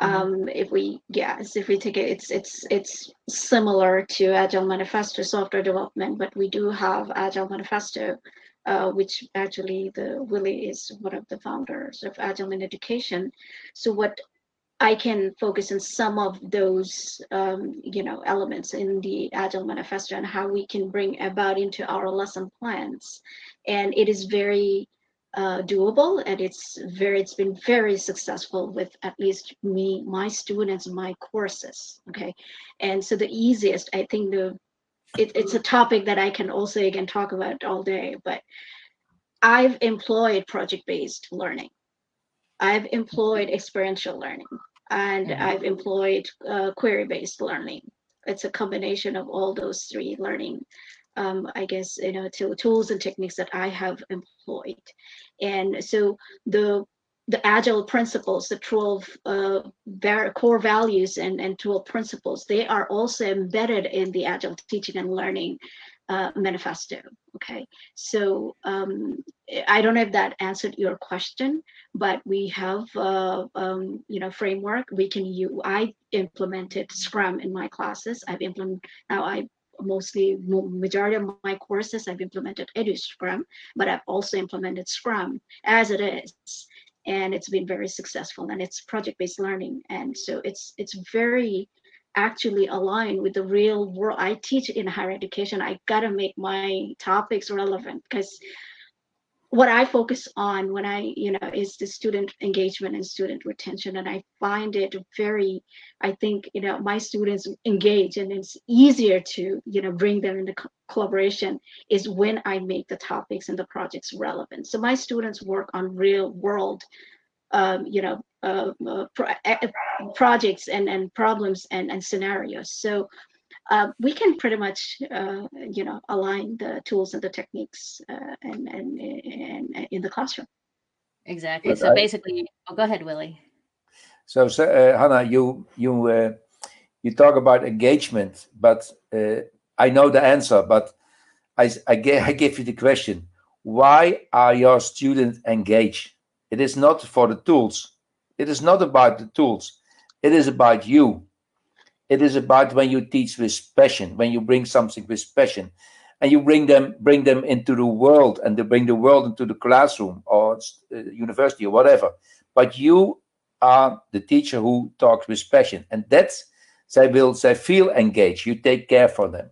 Mm-hmm. Um, if we yes, if we take it, it's it's it's similar to Agile Manifesto software development, but we do have Agile Manifesto, uh, which actually the Willie is one of the founders of Agile in Education. So what I can focus on some of those, um, you know, elements in the Agile Manifesto and how we can bring about into our lesson plans. And it is very uh, doable, and it's very, it's been very successful with at least me, my students, my courses. Okay, and so the easiest, I think, the it, it's a topic that I can also again talk about all day, but I've employed project-based learning. I've employed experiential learning and mm-hmm. I've employed uh, query-based learning. It's a combination of all those three learning, um, I guess, you know, to, tools and techniques that I have employed. And so the the agile principles, the 12 uh, core values and, and 12 principles, they are also embedded in the agile teaching and learning uh, manifesto. Okay, so um, I don't know if that answered your question, but we have uh, um, you know framework we can use. I implemented Scrum in my classes. I've implemented now. I mostly majority of my courses I've implemented EduScrum, but I've also implemented Scrum as it is and it's been very successful and it's project-based learning and so it's it's very actually align with the real world. I teach in higher education. I gotta make my topics relevant because what I focus on when I, you know, is the student engagement and student retention. And I find it very, I think, you know, my students engage and it's easier to, you know, bring them into co- collaboration is when I make the topics and the projects relevant. So my students work on real world um, you know, uh, uh, pro projects and, and problems and, and scenarios. So uh, we can pretty much, uh, you know, align the tools and the techniques uh, and, and, and, in the classroom. Exactly. But so I, basically, oh, go ahead, Willie. So, so uh, Hannah, you you you talk about engagement, but I know the answer, but I I, I give you the question: Why are your students engaged? It is not for the tools. It is not about the tools. It is about you. It is about when you teach with passion, when you bring something with passion, and you bring them bring them into the world, and they bring the world into the classroom or uh, university or whatever. But you are the teacher who talks with passion, and that's they will they feel engaged. You take care for them.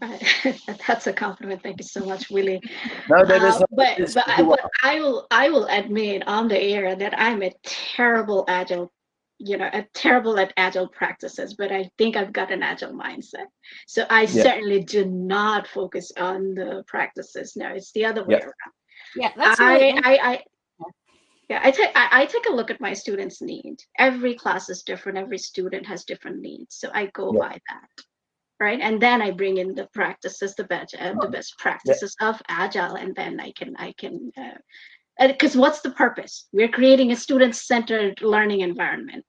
That's a compliment. Thank you so much, Willie. No, that is. Uh, but but, I, but I will I will admit on the air that I'm a terrible agile, you know, a terrible at agile practices. But I think I've got an agile mindset. So I yeah. certainly do not focus on the practices. No, it's the other way yeah. around. Yeah, that's I, I, I yeah, I take I, I, take a look at my students' need. Every class is different. Every student has different needs, so I go yeah. by that right? And then I bring in the practices, the best, uh, the best practices yeah. of agile, and then I can I can because uh, what's the purpose? We're creating a student-centered learning environment.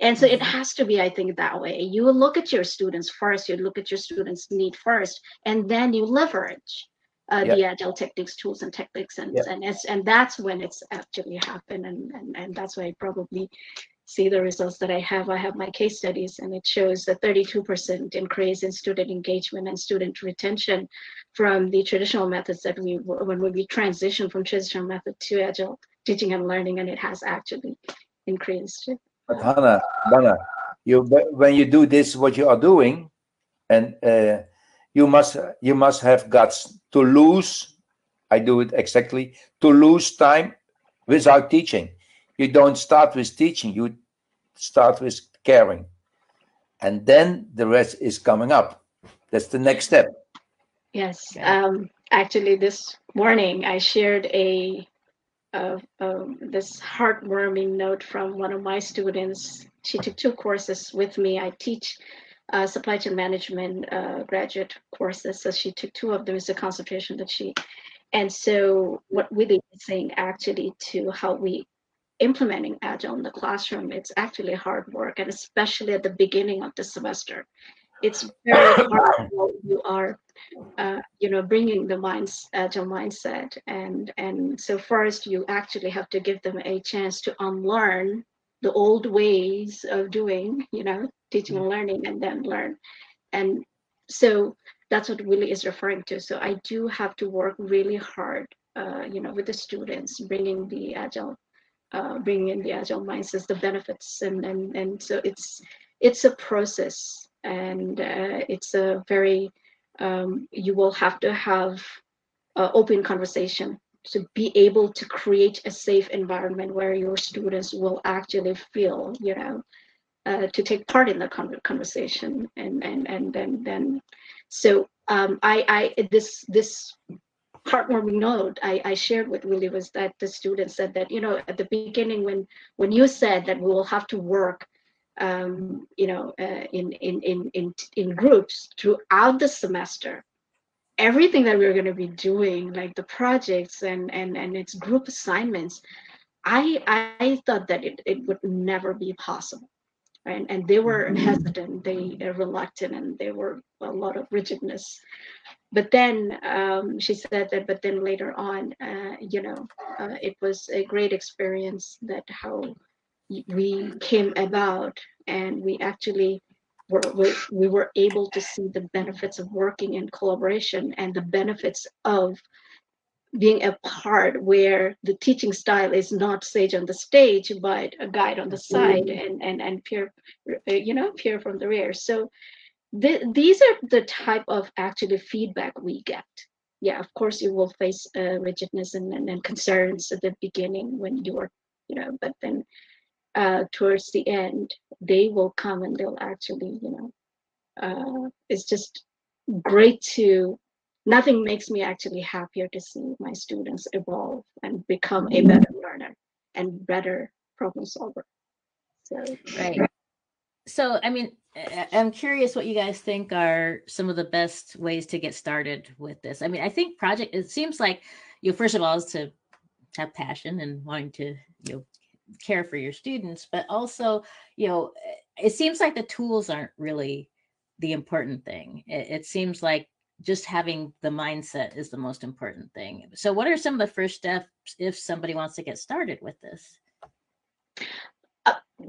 And so it mm-hmm. has to be, I think, that way. You look at your students first, you look at your students' need first, and then you leverage uh, the agile techniques, tools, and techniques, and and and that's when it's actually happened, and and and that's why I probably see the results that I have. I have my case studies, and it shows a 32% increase in student engagement and student retention from the traditional methods that we when we transition from traditional method to agile teaching and learning, and it has actually increased. But Hannah, Hannah, you when you do this, what you are doing, and uh, you must you must have guts to lose. I do it exactly to lose time without teaching you don't start with teaching, you start with caring. And then the rest is coming up. That's the next step. Yes. Okay. Um, actually, this morning I shared a uh, um, this heartwarming note from one of my students. She took two courses with me. I teach uh, supply chain management uh, graduate courses. So she took two of them as a concentration that she, and so what Willie is saying actually to how we implementing agile in the classroom, it's actually hard work, and especially at the beginning of the semester, it's very hard you are, uh, you know, bringing the minds agile mindset, and and so first you actually have to give them a chance to unlearn the old ways of doing, you know, teaching and learning, and then learn, and so that's what Willie is referring to. So I do have to work really hard, uh, you know, with the students, bringing the agile uh, bringing in the agile mindsets, the benefits, and and and so it's it's a process, and uh, it's a very um, you will have to have uh, open conversation to be able to create a safe environment where your students will actually feel, you know, uh, to take part in the conversation, and and and then then, so um, I I this this heartwarming note I, I shared with Willie was that the students said that, you know, at the beginning when when you said that we will have to work um, you know, uh, in, in, in, in, in groups throughout the semester, everything that we are going to be doing, like the projects and, and, and its group assignments, I, I thought that it, it would never be possible. Right? And they were hesitant, they are reluctant, and there were a lot of rigidness but then um, she said that but then later on uh, you know uh, it was a great experience that how we came about and we actually were we, we were able to see the benefits of working in collaboration and the benefits of being a part where the teaching style is not sage on the stage but a guide on the side and and and peer you know peer from the rear so these are the type of actually feedback we get. Yeah, of course you will face uh, rigidness and, and, and, concerns at the beginning when you are, you know, but then uh, towards the end, they will come and they'll actually, you know, uh, it's just great to, nothing makes me actually happier to see my students evolve and become a better learner and better problem solver. So, right. So, I mean, I'm curious what you guys think are some of the best ways to get started with this. I mean, I think project it seems like you know, first of all is to have passion and wanting to, you know, care for your students, but also, you know, it seems like the tools aren't really the important thing. It, it seems like just having the mindset is the most important thing. So what are some of the first steps if somebody wants to get started with this?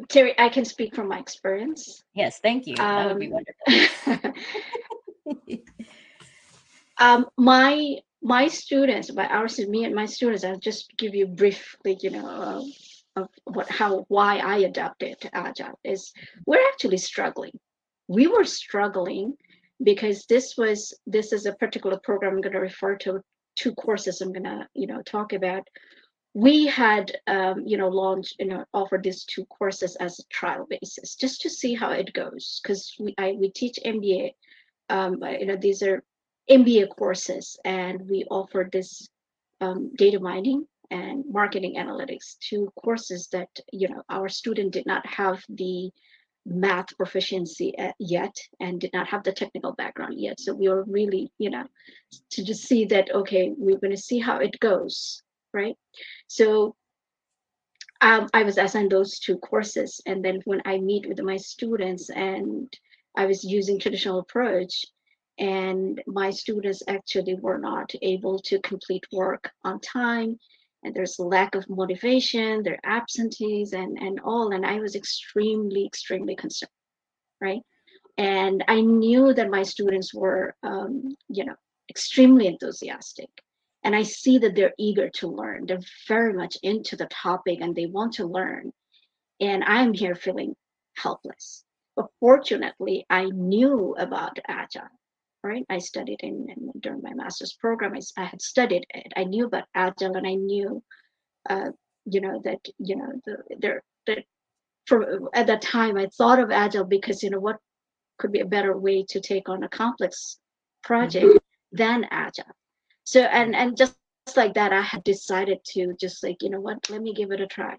Terri, I can speak from my experience. Yes, thank you. That would be um, wonderful. um, my my students, by our me and my students, I'll just give you briefly, you know, uh, of what how why I adapted Agile is we're actually struggling. We were struggling because this was this is a particular program I'm going to refer to two courses I'm going to you know talk about we had um, you know launched you know offered these two courses as a trial basis just to see how it goes because we I we teach MBA um, you know these are MBA courses and we offered this um, data mining and marketing analytics two courses that you know our student did not have the math proficiency uh, yet and did not have the technical background yet so we were really you know to just see that okay we're going to see how it goes right? So um, I was assigned those two courses. And then when I meet with my students and I was using traditional approach and my students actually were not able to complete work on time and there's lack of motivation, there are absentees and, and all. And I was extremely, extremely concerned, right? And I knew that my students were, um, you know, extremely enthusiastic and i see that they're eager to learn they're very much into the topic and they want to learn and i'm here feeling helpless but fortunately i knew about agile right? I studied in, in during my master's program. I, I, had studied it. I knew about agile and i knew uh, you know that you know the, there that for at that time i thought of agile because you know what could be a better way to take on a complex project mm-hmm. than agile. So and and just like that i had decided to just like you know what let me give it a try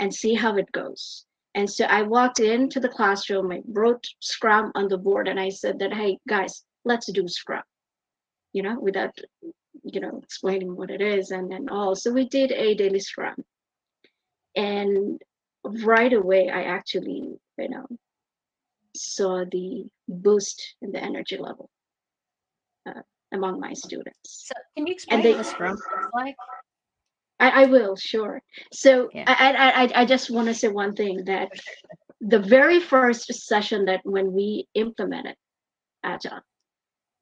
and see how it goes. And so I walked into the classroom, I wrote Scrum on the board, and I said that, hey, guys, let's do Scrum, you know, without, you know, explaining what it is and then all. So we did a daily Scrum. And right away, I actually, you know, saw the boost in the energy level uh, among my students. So can you explain they, what Scrum looks like? I, I will, sure. So yeah. I, I, I just want to say one thing that the very first session that when we implemented Agile,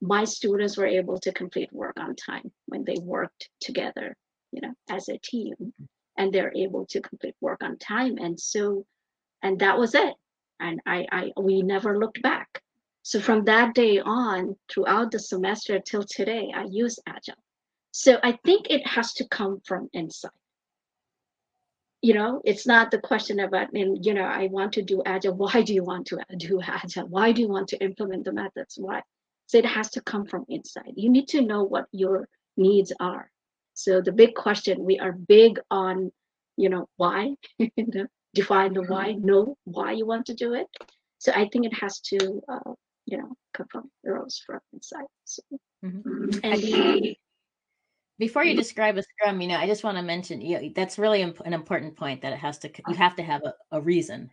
my students were able to complete work on time when they worked together, you know, as a team, and they're able to complete work on time. And so, and that was it. And I, I, we never looked back. So from that day on, throughout the semester till today, I use Agile. So I think it has to come from inside. You know, it's not the question about, and you know, I want to do agile. Why do you want to do agile? Why do you want to implement the methods? Why? So it has to come from inside. You need to know what your needs are. So the big question, we are big on, you know, why, define the why, know why you want to do it. So I think it has to, uh, you know, come from, arose from inside. So, mm-hmm. and the, before you mm-hmm. describe a scrum, you know, I just want to mention you know, that's really imp- an important point that it has to you have to have a, a reason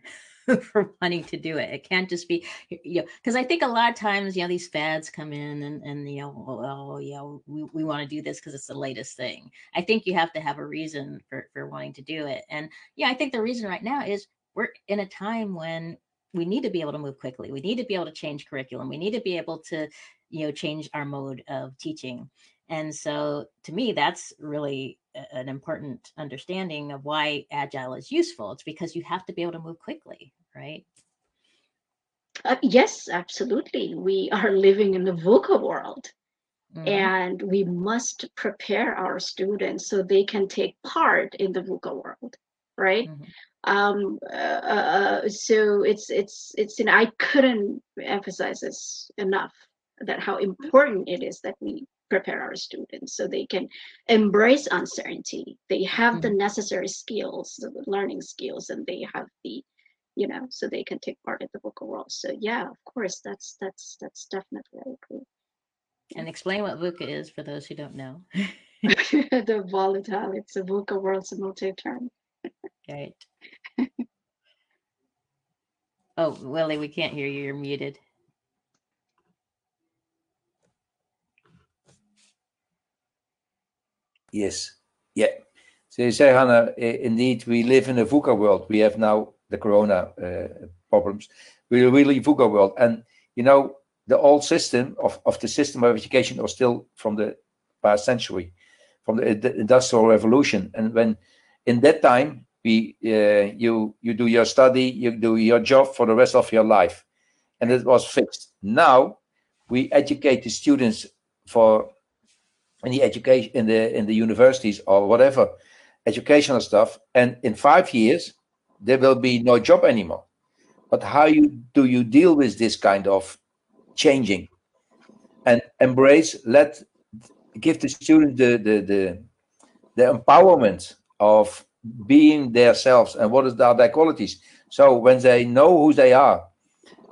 for wanting to do it. It can't just be you know because I think a lot of times you know these fads come in and and you know oh, oh yeah we, we want to do this because it's the latest thing. I think you have to have a reason for for wanting to do it. And yeah, I think the reason right now is we're in a time when we need to be able to move quickly. We need to be able to change curriculum. We need to be able to you know change our mode of teaching and so to me, that's really an important understanding of why agile is useful. It's because you have to be able to move quickly, right? Uh, yes, absolutely. We are living in the VUCA world. Mm-hmm. And we must prepare our students so they can take part in the VUCA world, right? Mm-hmm um uh, uh, so it's it's it's and i couldn't emphasize this enough that how important it is that we prepare our students so they can embrace uncertainty. They have mm-hmm. the necessary skills the learning skills and they have the you know so they can take part in the VUCA world so yeah of course that's that's that's definitely I agree. And explain what VUCA is for those who don't know. The volatile it's a VUCA world simultaneous term right. Oh willie we can't hear you you're muted Yes. Yeah. So you say, Hannah, indeed, we live in a VUCA world. We have now the corona uh, problems. We're really VUCA world. And, you know, the old system of, of the system of education was still from the past century, from the, the industrial revolution. And when in that time, we uh, you you do your study, you do your job for the rest of your life, and it was fixed. Now we educate the students for in the education in the in the universities or whatever educational stuff and in five years there will be no job anymore. But how you do you deal with this kind of changing? And embrace let give the student the the the, the empowerment of being themselves and what is are their qualities. So when they know who they are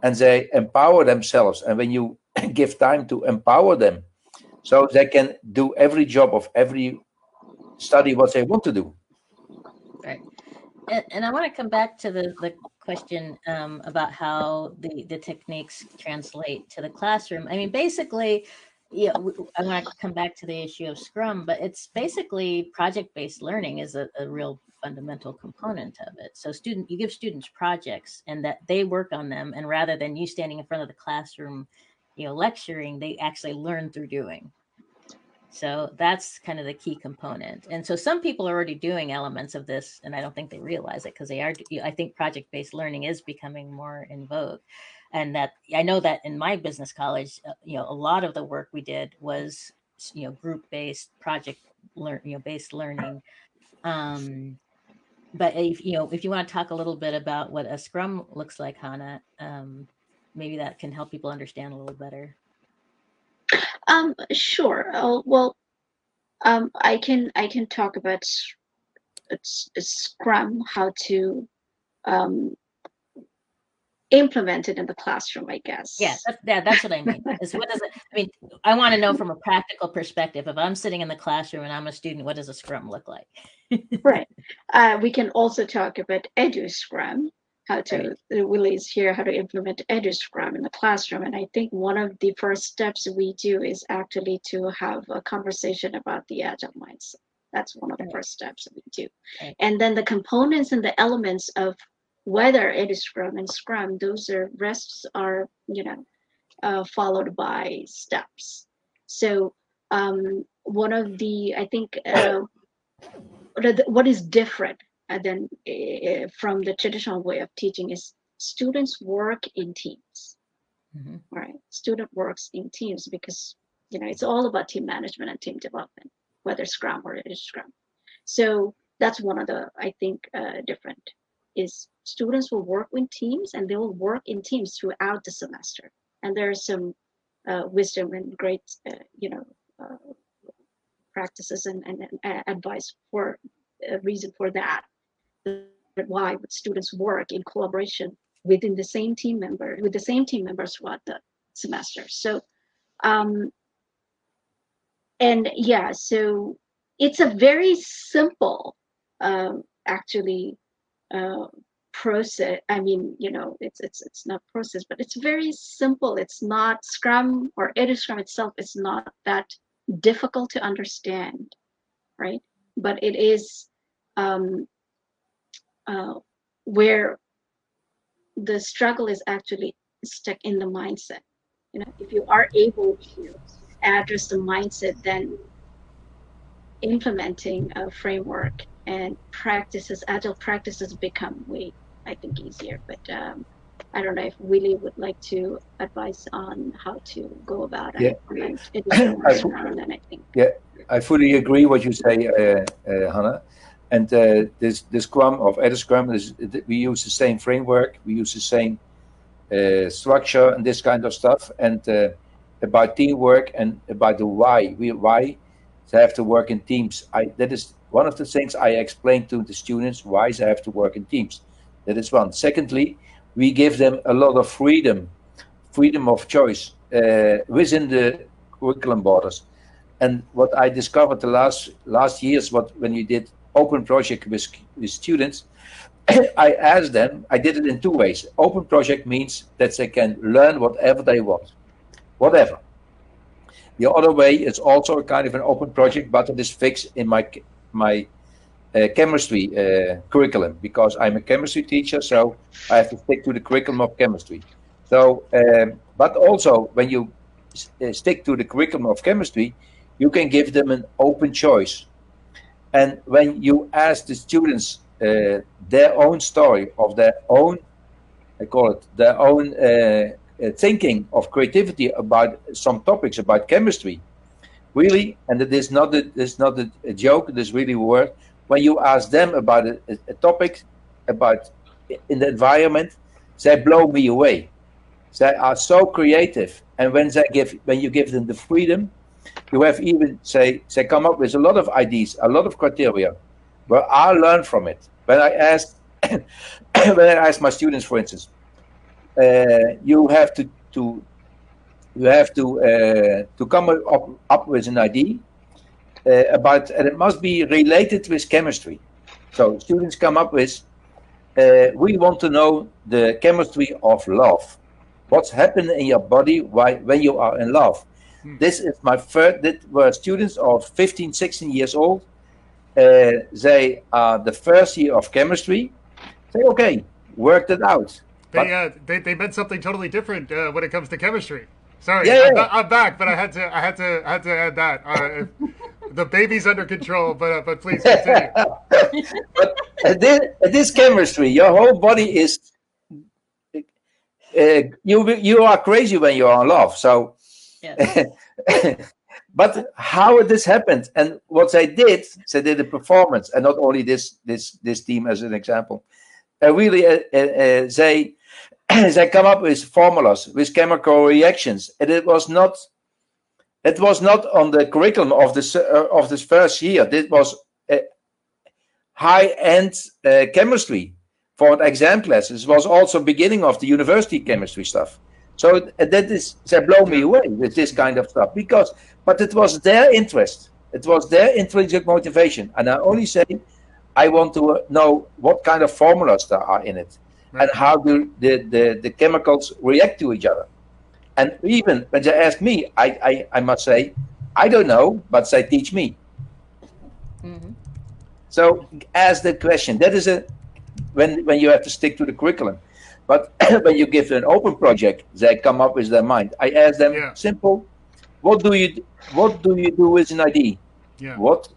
and they empower themselves and when you give time to empower them so they can do every job of every study what they want to do. Right. And, and i want to come back to the, the question um, about how the, the techniques translate to the classroom. I mean basically yeah i want to come back to the issue of scrum but it's basically project-based learning is a, a real fundamental component of it. So student you give students projects and that they work on them and rather than you standing in front of the classroom you know lecturing they actually learn through doing. So that's kind of the key component. And so some people are already doing elements of this and i don't think they realize it because they are i think project based learning is becoming more in vogue. And that i know that in my business college uh, you know a lot of the work we did was you know group based project learn you know based learning. Um but if you know if you want to talk a little bit about what a scrum looks like hannah um maybe that can help people understand a little better. Um, sure. Uh, well, um, I can I can talk about it's Scrum, how to um, implemented in the classroom, I guess. Yeah, that's, yeah, that's what I mean. Is what does it? I mean, I want to know from a practical perspective. If I'm sitting in the classroom and I'm a student, what does a scrum look like? right. Uh, we can also talk about EduScrum, how to. Willie's here how to implement EduScrum in the classroom. And I think one of the first steps we do is actually to have a conversation about the agile mindset. That's one of the first steps that we do. And then the components and the elements of whether it is Scrum and Scrum, those are rests are, you know, uh, followed by steps. So um, one of the, I think, uh, what is different and then uh, from the traditional way of teaching is students work in teams. Mm-hmm. right. Student works in teams because you know it's all about team management and team development whether scrum or it is scrum. So that's one of the i think uh, different is students will work in teams and they will work in teams throughout the semester. And there's some uh, wisdom and great uh, you know uh, practices and, and, and advice for a reason for that why would students work in collaboration within the same team member with the same team members throughout the semester. So um and yeah so it's a very simple um actually uh process i mean you know it's it's it's not process but it's very simple. It's not scrum or EduScrum itself is not that difficult to understand right? But it is um uh, where the struggle is actually stuck in the mindset. You know, if you are able to address the mindset, then implementing a framework and practices, agile practices become way, I think, easier. But um, I don't know if Willie would like to advise on how to go about yeah. it. I, think. Yeah, I fully agree what you say, uh, uh, Hannah. And uh, this the Scrum of EduScrum is we use the same framework, we use the same uh, structure and this kind of stuff. And uh, about teamwork and about the why, we why they have to work in teams. I that is one of the things I explain to the students why they have to work in teams. That is one. Secondly, we give them a lot of freedom, freedom of choice uh, within the curriculum borders. And what I discovered the last last years, what when you did open project with, with students, I asked them, I did it in two ways. Open project means that they can learn whatever they want, whatever. The other way is also a kind of an open project, but it is fixed in my my uh, chemistry uh, curriculum because I'm a chemistry teacher, so I have to stick to the curriculum of chemistry. So, um, but also when you uh, stick to the curriculum of chemistry, you can give them an open choice. And when you ask the students uh, their own story of their own, I call it their own uh, uh, thinking of creativity about some topics about chemistry, really, and it is not a, it's not a, joke. It is really word. When you ask them about a, a topic about in the environment, they blow me away. They are so creative, and when they give when you give them the freedom you have even say they come up with a lot of ideas, a lot of criteria, but I learn from it. When I ask when I ask my students, for instance, uh, you have to to you have to uh, to come up, up with an idea uh, about, and it must be related with chemistry. So students come up with, uh, we want to know the chemistry of love. What's happening in your body why, when you are in love? Hmm. This is my first, that were students of 15, 16 years old. Uh, they are the first year of chemistry. Say, okay, worked it out. They, uh, they, they meant something totally different uh, when it comes to chemistry. Sorry, yeah, I'm, yeah. I'm, back, but I had to, I had to, I had to add that. Uh, the baby's under control, but uh, but please continue. but this, this chemistry, your whole body is. Uh, you you are crazy when you are in love. So but how this happened and what they did, they did a performance, and not only this this this team as an example. Uh, really, uh, uh, they they come up with formulas with chemical reactions, and it was not it was not on the curriculum of this uh, of this first year. This was high end uh, chemistry for exam classes was also beginning of the university chemistry stuff. So that is that blow me away with this kind of stuff because, but it was their interest. It was their intrinsic motivation, and I only say, I want to know what kind of formulas there are in it, right. and how do the, the the chemicals react to each other. And even when they ask me, I I, I must say, I don't know, but they teach me. Mm-hmm. So ask the question. That is a when when you have to stick to the curriculum. But when you give an open project, they come up with their mind. I ask them yeah. simple. What do you what do you do with an ID? Yeah. What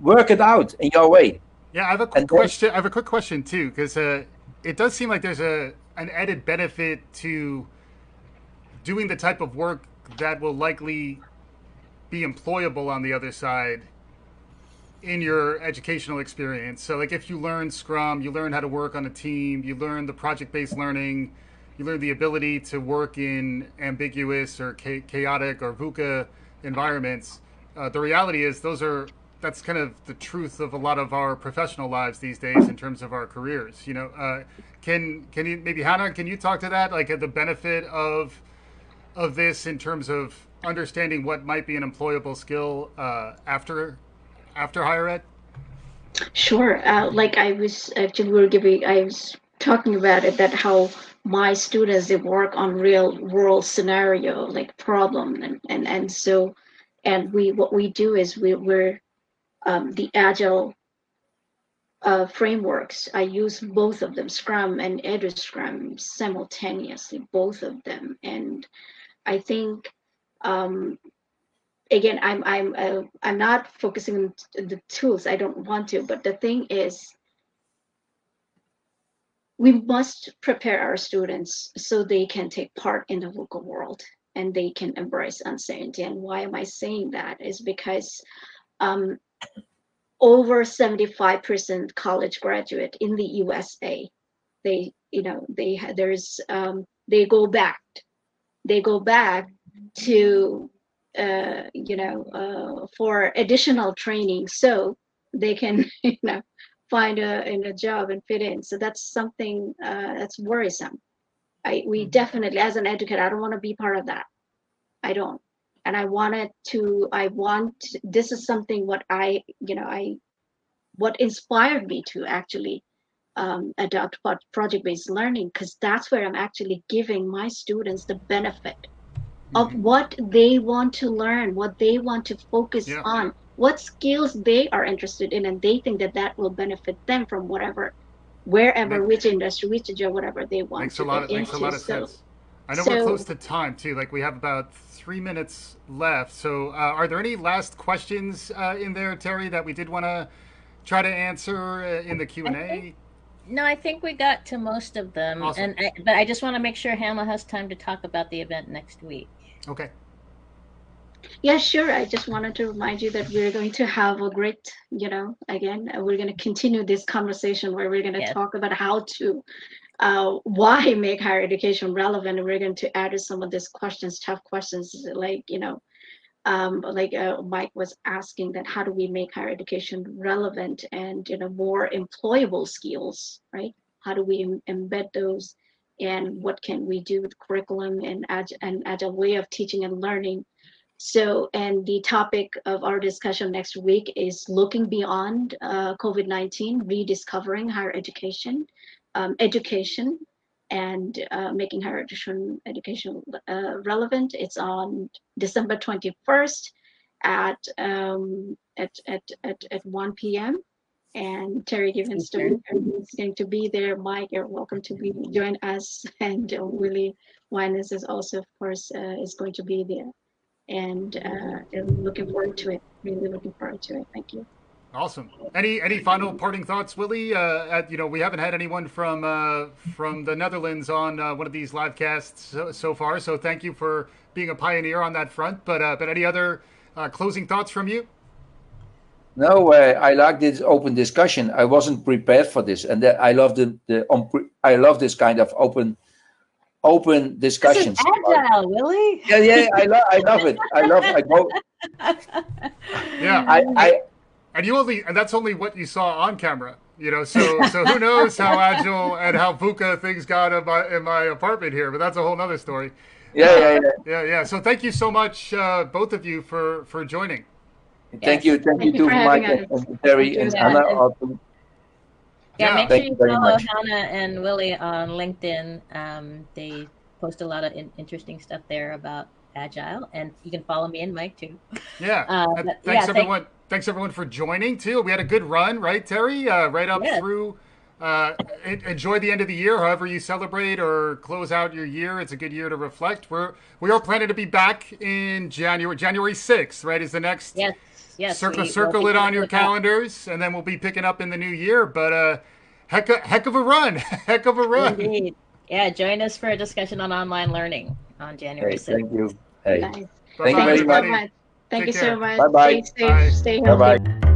work it out in your way. Yeah, I have a quick question. I have a quick question too, because uh, it does seem like there's a an added benefit to doing the type of work that will likely be employable on the other side in your educational experience. So, like if you learn Scrum, you learn how to work on a team, you learn the project based learning, you learn the ability to work in ambiguous or chaotic or VUCA environments. Uh, the reality is, those are that's kind of the truth of a lot of our professional lives these days in terms of our careers. You know, uh, can can you maybe Hannah? Can you talk to that, like the benefit of of this in terms of understanding what might be an employable skill uh, after after higher ed? Sure. Uh, like I was actually we were giving, I was talking about it that how my students they work on real world scenario like problem and and and so and we what we do is we we're um, the agile uh, frameworks. I use both of them, Scrum and EduScrum simultaneously, both of them, and I think um, again, I'm I'm uh, I'm not focusing on the tools. I don't want to, but the thing is, we must prepare our students so they can take part in the VUCA world and they can embrace uncertainty. And why am I saying that? Is because um, over 75% college graduate in the USA, they you know they there's um, they go back they go back to uh, you know, uh, for additional training so they can, you know, find a in a job and fit in. So that's something uh, that's worrisome. I we mm-hmm. definitely, as an educator, I don't want to be part of that. I don't, and I wanted to. I want this is something what I, you know, I what inspired me to actually um, adopt project-based learning because that's where I'm actually giving my students the benefit of mm-hmm. what they want to learn, what they want to focus yeah. on, what skills they are interested in, and they think that that will benefit them from whatever, wherever, which industry, which job, whatever they want makes to a lot of, Makes a lot of so, sense. I know so, we're close to time too. Like we have about three minutes left. So, uh, are there any last questions uh, in there, Terri, that we did want to try to answer uh, in the Q and A? No, I think we got to most of them, awesome. and I, but I just want to make sure Hannah has time to talk about the event next week. Okay. Yeah, sure. I just wanted to remind you that we're going to have a great, you know, again, uh, we're going to continue this conversation where we're going to yes. talk about how to, uh, why make higher education relevant. We're going to address some of these questions, tough questions, like, you know, um, like uh, Mike was asking that how do we make higher education relevant and, you know, more employable skills, right? How do we Im- embed those and what can we do with curriculum and ag- an agile way of teaching and learning. So, and the topic of our discussion next week is looking beyond uh, COVID-19, rediscovering higher education, um, education, and uh, making higher education education uh, relevant. It's on December 21st at um, at, at, at, at 1 p.m and Terri Givenstone is going to be there. Mike, you're welcome to be join us, and uh, Willie Wijnands is also, of course, uh, is going to be there, and uh, looking forward to it. Really looking forward to it. Thank you. Awesome. Any any final parting thoughts, Willie? Uh, at, you know, we haven't had anyone from uh, from the Netherlands on uh, one of these live casts so, so, far. So thank you for being a pioneer on that front. But uh, but any other uh, closing thoughts from you? No, uh, I like this open discussion. I wasn't prepared for this, and I love the the I love this kind of open open discussions. agile, Willie. Yeah, yeah, I love I love it. I love I go. yeah, I, I and you only and that's only what you saw on camera. You know, so so who knows how agile and how VUCA things got in my in my apartment here, but that's a whole nother story. Yeah, yeah, yeah. Yeah, yeah. So thank you so much, uh, both of you, for for joining. Thank you, thank, Thank you you to Mike and, us. and Terri and you. Anna. Yeah. also. Yeah, Yeah. make Thank sure you you follow much. Hannah and Willie on LinkedIn. Um, they post a lot of in- interesting stuff there about agile, and you can follow me and Mike too. Yeah. Uh, but- thanks yeah, thank- everyone. Thanks everyone for joining too. We had a good run, right, Terri? Uh, right up Yeah. through. Uh, enjoy the end of the year, however you celebrate or close out your year. It's a good year to reflect. We're we are planning to be back in January. January sixth, right? Is the next Yes, yes. circle we- circle we'll it on your with that. calendars, and then we'll be picking up in the new year. But uh, heck, of- heck of a run, heck of a run. Indeed. Yeah, join us for a discussion on online learning on January Hey, 6th. thank you. Hey, Nice. Thank you Bye-bye, very Thank you so everybody. much. Thank Take you care. so much. Bye-bye. Stay safe. Bye. Stay bye healthy. bye.